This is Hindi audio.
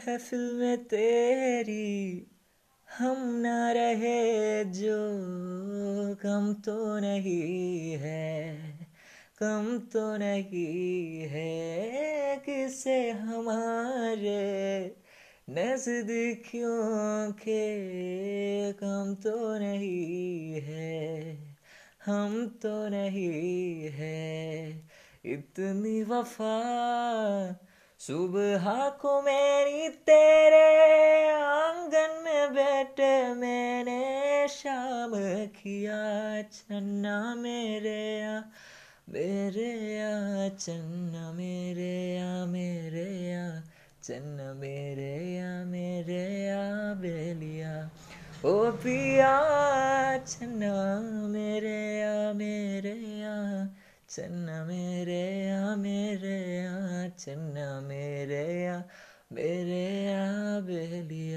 महफिल में तेरी, हम ना रहे जो कम तो नहीं है कम तो नहीं है किसे हमारे नजदीकियों के कम तो नहीं है, हम तो नहीं है, इतनी वफा सुबह को मेरी तेरे आँगन में बैठे मैंने शाम किया चन्ना मेरे या मेरे या चन्ना मेरे या मेरे या चन्ना मेरे या मेरे या बेलिया। ओ पिया, चन्ना मेरे या मेरे या चन्ना मेरे आ मेरे आ चन्ना मेरे आ मेरे आ बेली